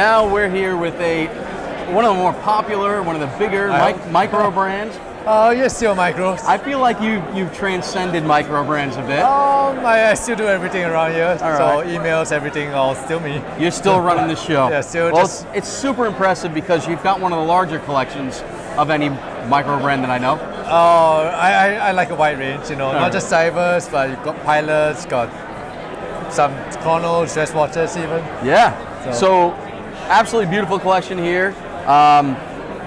All right. Now we're here with a one of the more popular, one of the bigger micro brands. Uh, yes, still micros. I feel like you you've transcended micro brands a bit. Um, I, I still do everything around here. All so right. emails, everything, all still me. You're still running the show. Yeah, still Well, just- it's, it's super impressive because you've got one of the larger collections of any micro brand that I know. Oh, I, I, I like a wide range, you know, Alright. not just divers, but you've got pilots, got some chronos, dress watches even. Yeah. So, So- absolutely beautiful collection here. Um,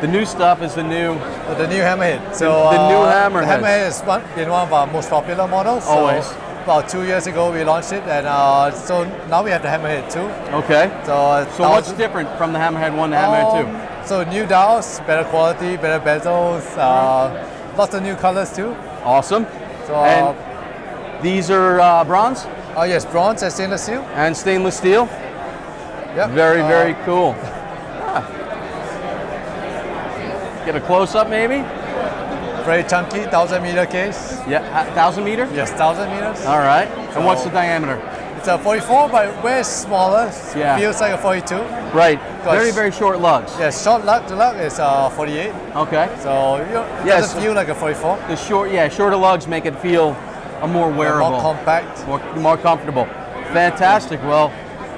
the new stuff is the new. Uh, The new hammerhead. So The- the new uh, hammerhead. The hammerhead has one, been one of our most popular models. So Always. About two years ago we launched it, and uh, so now we have the hammerhead too. Okay. So, uh, So what's different from the Hammerhead one to Hammerhead two? Um, So new dials, better quality, better bezels, uh, lots of new colors too. Awesome. So And uh, these are uh, bronze oh yes, bronze and stainless steel. and stainless steel. Yep. Very, Uh, very cool. Ah. Get a close up, maybe. very chunky, thousand meter case. Yeah, thousand meter. Yes, thousand meters. All right. And what's the diameter? It's a 44, but way smaller. Yeah. Feels like a 42. Right. Very, very short lugs. Yes, short lug the lug is uh, 48. Okay. So you know, it Yes. doesn't feel like a 44. The short, yeah, shorter lugs make it feel a more wearable, More compact. more, more comfortable. Fantastic. Well,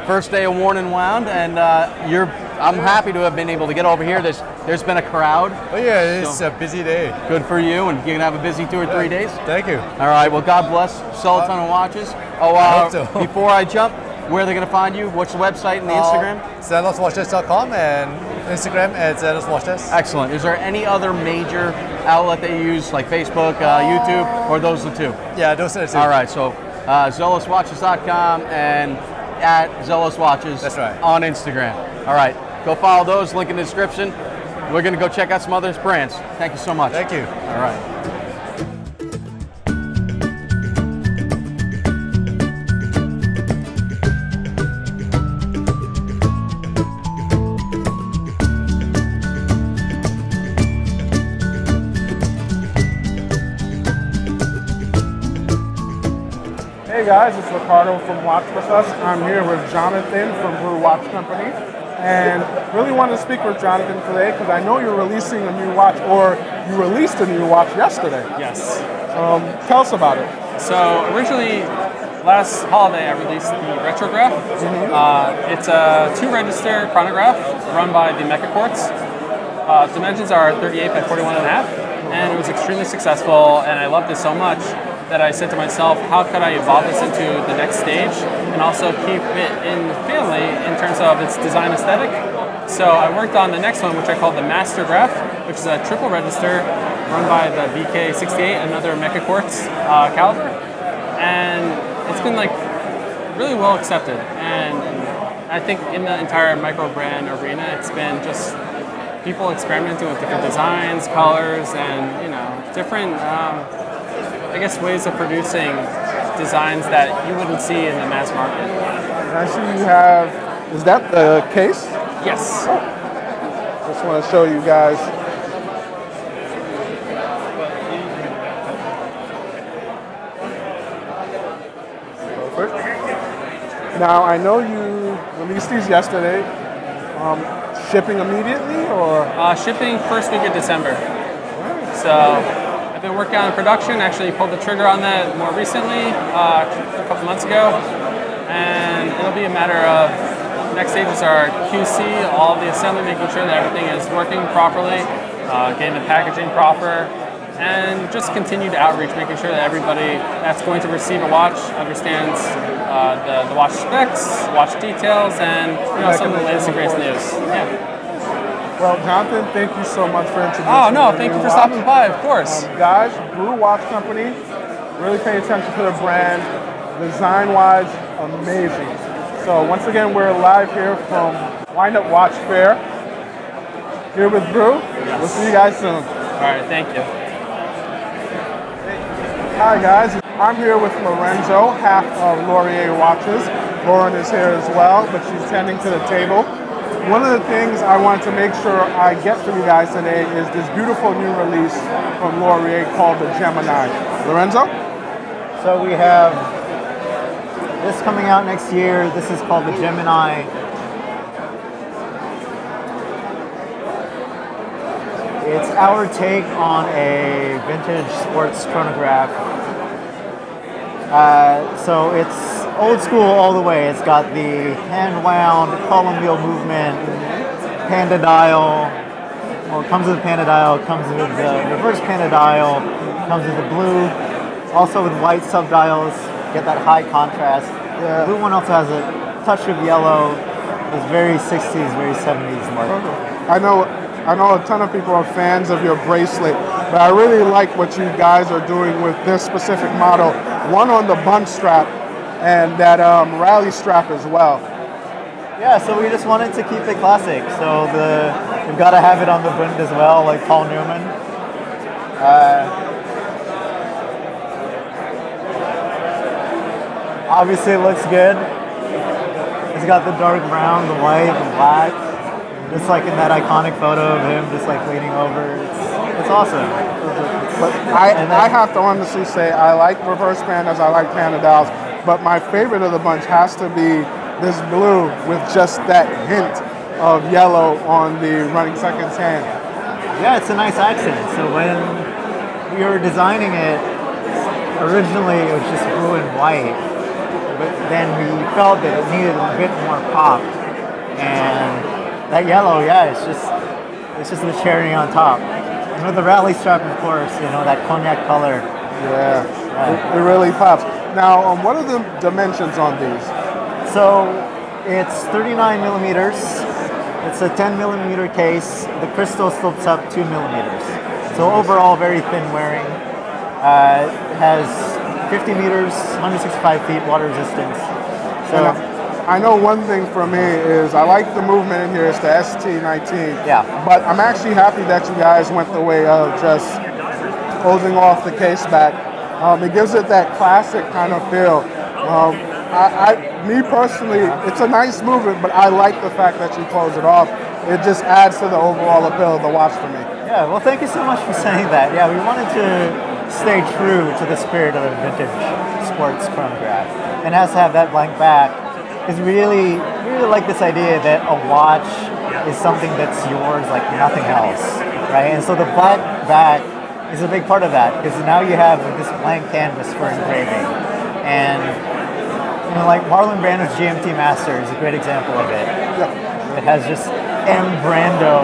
first day of Worn and Wound, and uh, you're. I'm happy to have been able to get over here. There's there's been a crowd. Oh yeah, it's So- a busy day. Good for you, and you're gonna have a busy two or three days. Thank you. All right. Well, God bless. Sell a ton of watches. Oh, I uh, hope so. before I jump, where are they gonna find you? What's the website and the Instagram? Uh, ZelosWatches.com and Instagram at ZelosWatches. Excellent. Is there any other major outlet that you use, like Facebook, uh, YouTube, or those the two? Yeah, those are the two. All right, so uh, zeloswatches.com and at Zelos Watches That's right. on Instagram. All right, go follow those, link in the description. We're going to go check out some other brands. Thank you so much. Thank you. All right. Hey guys, it's Ricardo from Watch With Us. I'm here with Jonathan from Brew Watch Company. And really want to speak with Jonathan today because I know you're releasing a new watch or you released a new watch yesterday. Yes. Um, tell us about it. So originally, last holiday, I released the Retrograph. Uh, it's a two-register chronograph run by the Mecha Quartz. Uh, dimensions are 38 by 41 and a half, and it was extremely successful. And I loved it so much that I said to myself, how could I evolve this into the next stage and also keep it in the family in terms of its design aesthetic? So I worked on the next one, which I called the Master Graph, which is a triple register run by the VK68, another Mecha Quartz uh, caliber, and it's been like really well accepted. And I think in the entire micro brand arena, it's been just people experimenting with different designs, colors, and you know different, um, I guess, ways of producing designs that you wouldn't see in the mass market. See you have, is that the case? Yes. Just want to show you guys. Perfect. Now I know you released these yesterday. Um, shipping immediately or Uh, shipping first week of December. So I've been working on production. Actually, pulled the trigger on that more recently, uh, a couple months ago, and it'll be a matter of next stages are QC, all the assembly, making sure that everything is working properly, uh, getting the packaging proper, and just continued outreach, making sure that everybody that's going to receive a watch understands uh, the, the watch specs, watch details, and you know some of the latest and greatest news. Yeah. Well, Jonathan, thank you so much for introducing. Me. Oh no! Thank you for watch. stopping by. Of course. Um, guys, Brew Watch Company, really pay attention to the brand. Design wise, amazing. So, once again, we're live here from Wind Up Watch Fair. Here with Brew. We'll see you guys soon. All right. Thank you. Hi, guys. I'm here with Lorenzo, half of Lorier Watches. Lauren is here as well, but she's tending to the table. One of the things I wanted to make sure I get for you guys today is this beautiful new release from Lorier called the Gemini. Lorenzo? So we have this coming out next year. This is called the Gemini. It's our take on a vintage sports chronograph. Uh, so it's old school all the way. It's got the hand wound column wheel movement, panda dial. Well, it comes with panda dial, comes with the reverse panda dial, comes with the blue, also with white subdials. Get that high contrast. The blue one also has a touch of yellow. It's very 60s, very 70s look. I know, I know a ton of people are fans of your bracelet, but I really like what you guys are doing with this specific model. One on the bund strap and that um, rally strap as well. Yeah, so we just wanted to keep it classic. So the we've got to have it on the bund as well, like Paul Newman. Uh, obviously, it looks good. It's got the dark brown, the white, the black, just like in that iconic photo of him, just like leaning over. It's, it's awesome. But I, then- I have to honestly say I like reverse pandas, I like panda dials, but my favorite of the bunch has to be this blue with just that hint of yellow on the running seconds hand. Yeah, it's a nice accent. So when we were designing it, originally it was just blue and white, but then we felt that it needed a bit more pop, and that yellow, yeah, it's just it's just the cherry on top. And with the rally strap, of course, you know that cognac color. Yeah, it, it really pops. Now, um, what are the dimensions on these? So it's 39 millimeters. It's a 10 millimeter case. The crystal slopes up two millimeters. So overall, very thin wearing. Uh, it has 50 meters, 165 feet water resistance. So I, I know one thing for me is I like the movement in here. It's the ST19. Yeah. But I'm actually happy that you guys went the way of just closing off the case back. Um, it gives it that classic kind of feel. Um, I, I, me personally, it's a nice movement, but I like the fact that you close it off. It just adds to the overall appeal of the watch for me. yeah, well, thank you so much for saying that. Yeah, we wanted to stay true to the spirit of a vintage sports chronograph, and has to have that blank back. Because really, really like this idea that a watch is something that's yours like nothing else, right? And so the black back is a big part of that because now you have this blank canvas for engraving, and you know, like Marlon Brando's GMT Master is a great example of it. It has just M Brando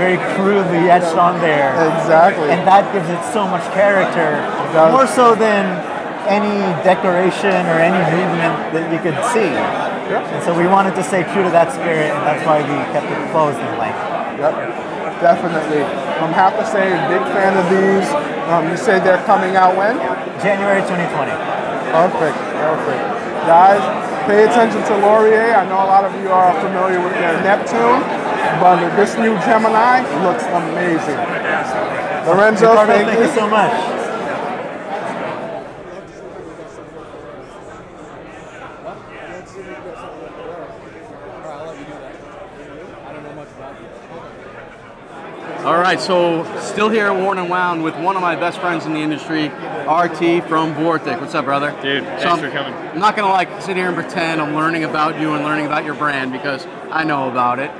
very crudely etched on there. Exactly. And that gives it so much character, more so than any decoration or any movement that you could see. And so we wanted to stay true to that spirit, and that's why we kept it closed and blank. Yep, definitely. I'm have to say, big fan of these. Um, you say they're coming out when? January 2020. Perfect, perfect. Guys, pay attention to Lorier. I know a lot of you are familiar with their Neptune, but this new Gemini looks amazing. Lorenzo, Ricardo, thank, thank you so much. All right, so still here at Worn and Wound with one of my best friends in the industry, RT from Vortic. What's up, brother? Dude, So thanks I'm- for coming. I'm not gonna like sit here and pretend I'm learning about you and learning about your brand because I know about it.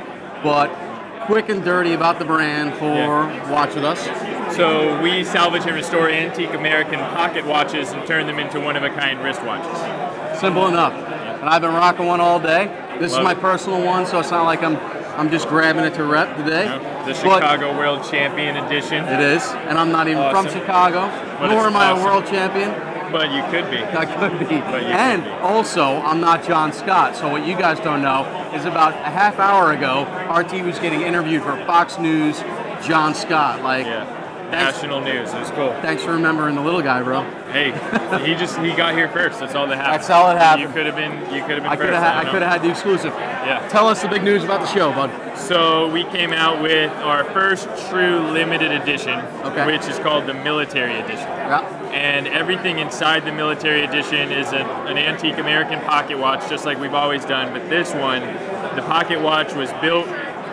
But quick and dirty about the brand for Yeah. Watch with Us. So we salvage and restore antique American pocket watches and turn them into one-of-a-kind wristwatches. Simple enough. And I've been rocking one all day. This Love is my it. personal one, so it's not like I'm I'm just grabbing it to rep today. The But Chicago World Champion Edition. It is, and I'm not even from Chicago, But nor am I awesome. a world champion. But you could be. I could be. But you And could be. also, I'm not Jon Scott. So what you guys don't know is about a half hour ago, RT was getting interviewed for Fox News. Jon Scott, like, Yeah. Thanks. National news. It was cool. thanks for remembering the little guy, bro. Hey, he just he got here first. That's all that happened. That's all that happened. You could have been you could have been I first. could have had, I could have had the exclusive. Yeah. Tell us the big news about the show, bud. So we came out with our first true limited edition, Okay. which is called the Military Edition. Yeah. and everything inside the military edition is a, an antique American pocket watch, just like we've always done. But this one, the pocket watch was built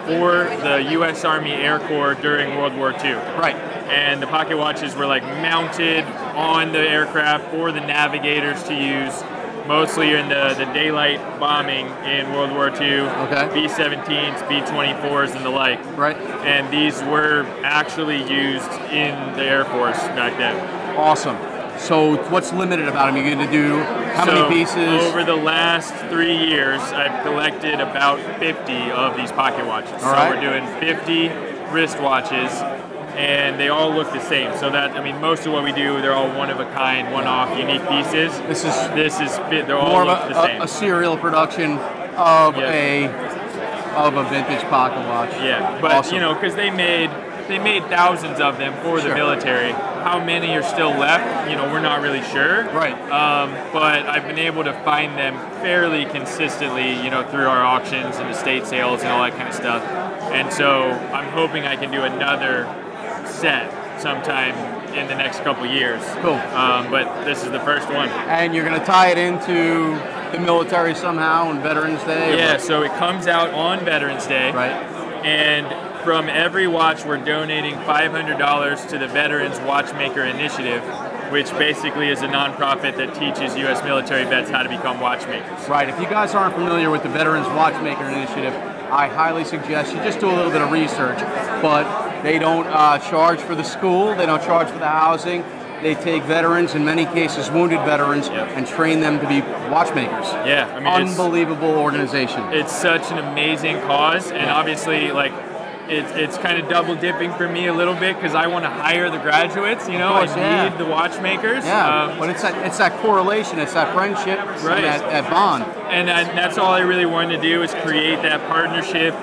for the U.S. Army Air Corps during World War II. Right. And the pocket watches were like mounted on the aircraft for the navigators to use. mostly in the, the daylight bombing in World War II. Okay. B-17s, B-24s, and the like. Right. And these were actually used in the Air Force back then. Awesome. So what's limited about them? You're going to do how so many pieces? Over the last three years, I've collected about 50 of these pocket watches. All so right. we're doing 50 wristwatches, and they all look the same. So that I mean, most of what we do, they're all one of a kind, one-off, unique pieces. This is This is fit. They're all more of a, the same. a, a serial production of a of a vintage pocket watch. Yeah, but Awesome. you know, because they made they made thousands of them for Sure. the military. How many are still left? You know, we're not really sure. Right. Um, but I've been able to find them fairly consistently, you know, through our auctions and estate sales and all that kind of stuff. And so I'm hoping I can do another set sometime in the next couple years. Cool. Um, but this is the first one. And you're going to tie it into the military somehow on Veterans Day. or- Yeah, so it comes out on Veterans Day. Right. And from every watch, we're donating $500 to the Veterans Watchmaker Initiative, which basically is a nonprofit that teaches U.S. military vets how to become watchmakers. Right. If you guys aren't familiar with the Veterans Watchmaker Initiative, I highly suggest you just do a little bit of research. But they don't uh, charge for the school. They don't charge for the housing. They take veterans, in many cases wounded veterans, Yep. and train them to be watchmakers. Yeah, I mean, it's, Unbelievable organization. it's such an amazing cause, and obviously, like, it's, it's kind of double dipping for me a little bit because I want to hire the graduates. You know, course, I yeah. need the watchmakers. Yeah, Um, but it's that it's that correlation, it's that friendship, Right. that, that bond. and I, that's all I really wanted to do is create that partnership.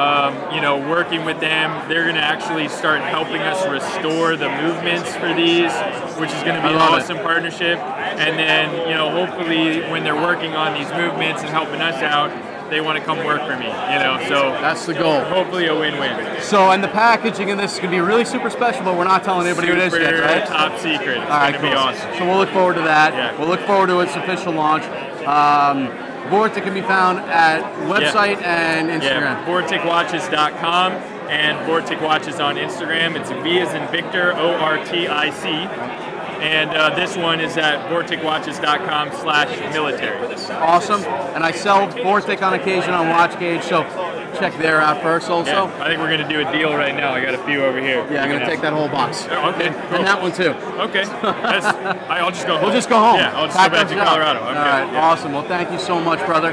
Um, you know, working with them, they're going to actually start helping us restore the movements for these, which is going to be an love it. awesome partnership. And then, you know, hopefully when they're working on these movements and helping us out, they want to come work for me. You know, so That's the goal. hopefully a win-win. So, and the packaging in this is going to be really super special, but we're not telling anybody what it is yet, Super right? top secret. It's All right, going to cool. be awesome. So we'll look forward to that. Yeah. We'll look forward to its official launch. Um, Vortic can be found at website and Instagram. Yeah, VorticWatches.com and Vortic Watches on Instagram. It's V as in Victor, O R T I C. And uh, this one is at VorticWatches.com slash military. Awesome. And I sell Vortic on occasion on WatchGauge, so check there out first also. Yeah, I think we're going to do a deal right now. I got a few over here. Yeah, I'm going to take that whole box. Okay, cool. And that one too. Okay. That's, I'll just go home. We'll just go home. Yeah, I'll just Pack go back to. Colorado. Okay. All right, yeah. awesome. Well, thank you so much, brother.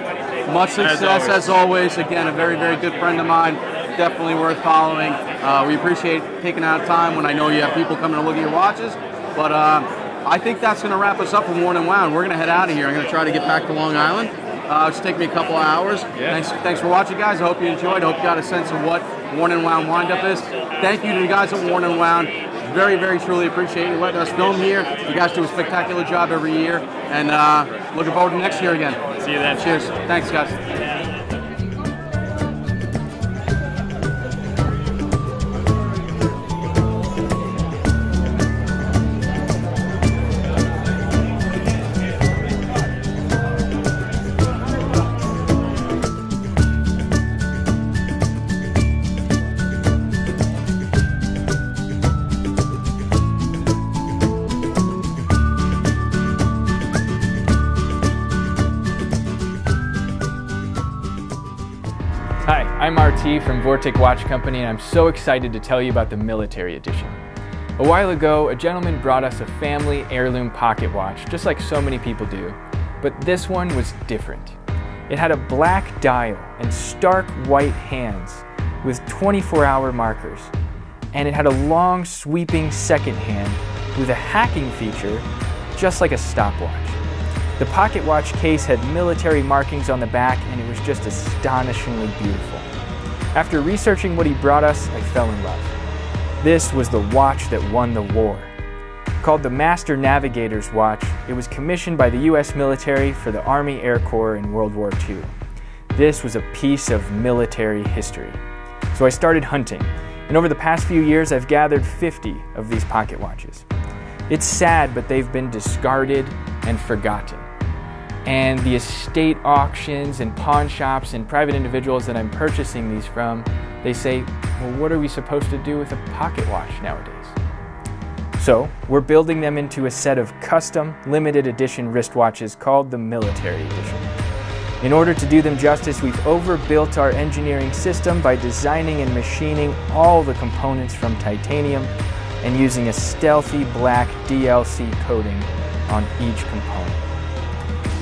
Much success always. as always. Again, a very, very good friend of mine. Definitely worth following. Uh, we appreciate taking out time when I know you have people coming to look at your watches. But uh, I think that's going to wrap us up for Worn and Wound. We're going to head out of here. I'm going to try to get back to Long Island. Uh, it's take me a couple of hours. Yeah. Thanks, thanks for watching, guys. I hope you enjoyed. I hope you got a sense of what Worn and Wound windup is. Thank you to the guys at Worn and Wound. Very, very truly appreciate you letting us film here. You guys do a spectacular job every year, and uh, looking forward to next year again. See you then. Cheers. Thanks, guys. I'm RT from Vortic Watch Company, and I'm so excited to tell you about the military edition. A while ago, a gentleman brought us a family heirloom pocket watch, just like so many people do. But this one was different. It had a black dial and stark white hands with 24 hour markers. And it had a long, sweeping second hand with a hacking feature, just like a stopwatch. The pocket watch case had military markings on the back, and it was just astonishingly beautiful. After researching what he brought us, I fell in love. This was the watch that won the war. Called the Master Navigator's Watch, it was commissioned by the US military for the Army Air Corps in World War II. This was a piece of military history. So I started hunting, and over the past few years, I've gathered 50 of these pocket watches. It's sad, but they've been discarded and forgotten. And the estate auctions and pawn shops and private individuals that I'm purchasing these from, they say, well, what are we supposed to do with a pocket watch nowadays? So, we're building them into a set of custom, limited edition wristwatches called the Military Edition. In order to do them justice, we've overbuilt our engineering system by designing and machining all the components from titanium and using a stealthy black DLC coating on each component.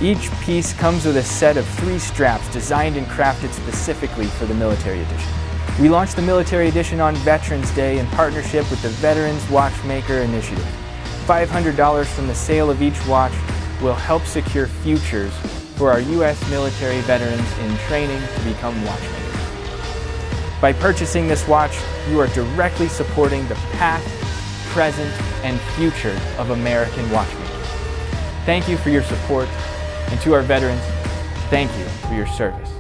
Each piece comes with a set of three straps designed and crafted specifically for the Military Edition. We launched the Military Edition on Veterans Day in partnership with the Veterans Watchmaker Initiative. $500 from the sale of each watch will help secure futures for our U.S. military veterans in training to become watchmakers. By purchasing this watch, you are directly supporting the past, present, and future of American watchmaking. Thank you for your support, and to our veterans, thank you for your service.